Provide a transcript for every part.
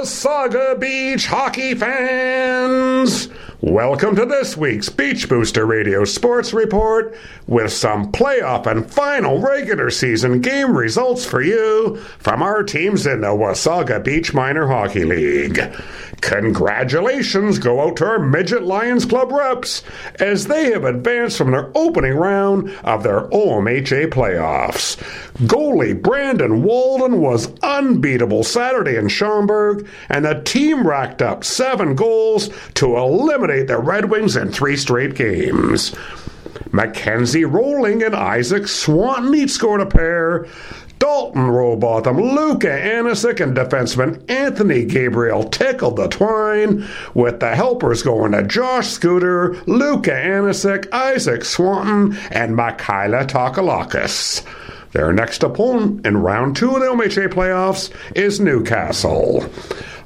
Wasaga Beach hockey fans! Welcome to this week's Beach Booster Radio Sports Report with some playoff and final regular season game results for you from our teams in the Wasaga Beach Minor Hockey League. Congratulations go out to our Midget Lions Club reps as they have advanced from their opening round of their OMHA playoffs. Goalie Brandon Walden was unbeatable Saturday in Schomberg, and the team racked up seven goals to eliminate the Red Wings in three straight games. Mackenzie Rolling and Isaac Swanton each scored a pair. Dalton Robotham, Luca Anisic, and defenseman Anthony Gabriel tickled the twine, with the helpers going to Josh Scooter, Luca Anisic, Isaac Swanton, and Mikhaila Takalakis. Their next opponent in round two of the OMHA playoffs is Newcastle.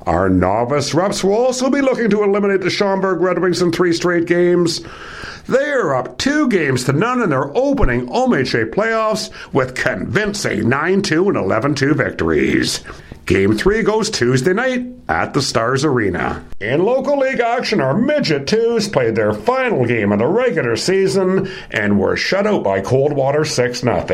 Our novice reps will also be looking to eliminate the Schomberg Red Wings in three straight games. They are up two games to none in their opening OMHA playoffs with convincing 9 2 and 11 2 victories. Game 3 goes Tuesday night at the Stars Arena. In local league action, our Midget 2s played their final game of the regular season and were shut out by Coldwater 6 0.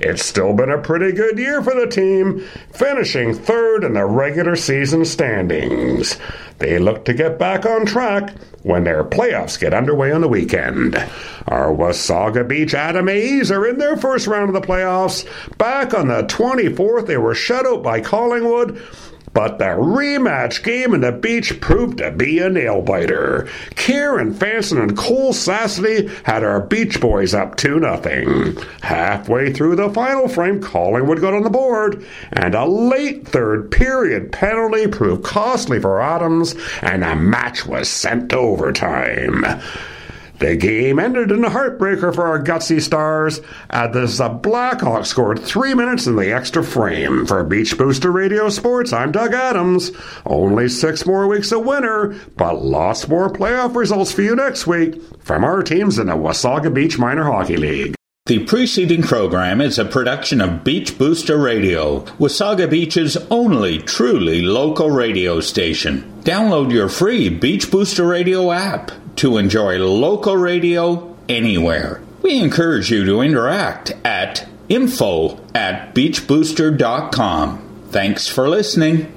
It's still been a pretty good year for the team, finishing third in the regular season standings. They look to get back on track when their playoffs get underway on the weekend. Our Wasaga Beach Atom are in their first round of the playoffs. Back on the 24th, they were shut out by Collingwood. But the rematch game in the beach proved to be a nail biter. Kieran Fanson and Cole Sassity had our Beach Boys up 2 nothing. Halfway through the final frame, Collingwood got on the board, and a late third period penalty proved costly for Adams, and the match was sent to overtime. The game ended in a heartbreaker for our gutsy stars as the Blackhawks scored three minutes in the extra frame. For Beach Booster Radio Sports, I'm Doug Adams. Only six more weeks of winter, but lots more playoff results for you next week from our teams in the Wasaga Beach Minor Hockey League. The preceding program is a production of Beach Booster Radio, Wasaga Beach's only truly local radio station. Download your free Beach Booster Radio app to enjoy local radio anywhere. We encourage you to interact at info at beachbooster.com. Thanks for listening.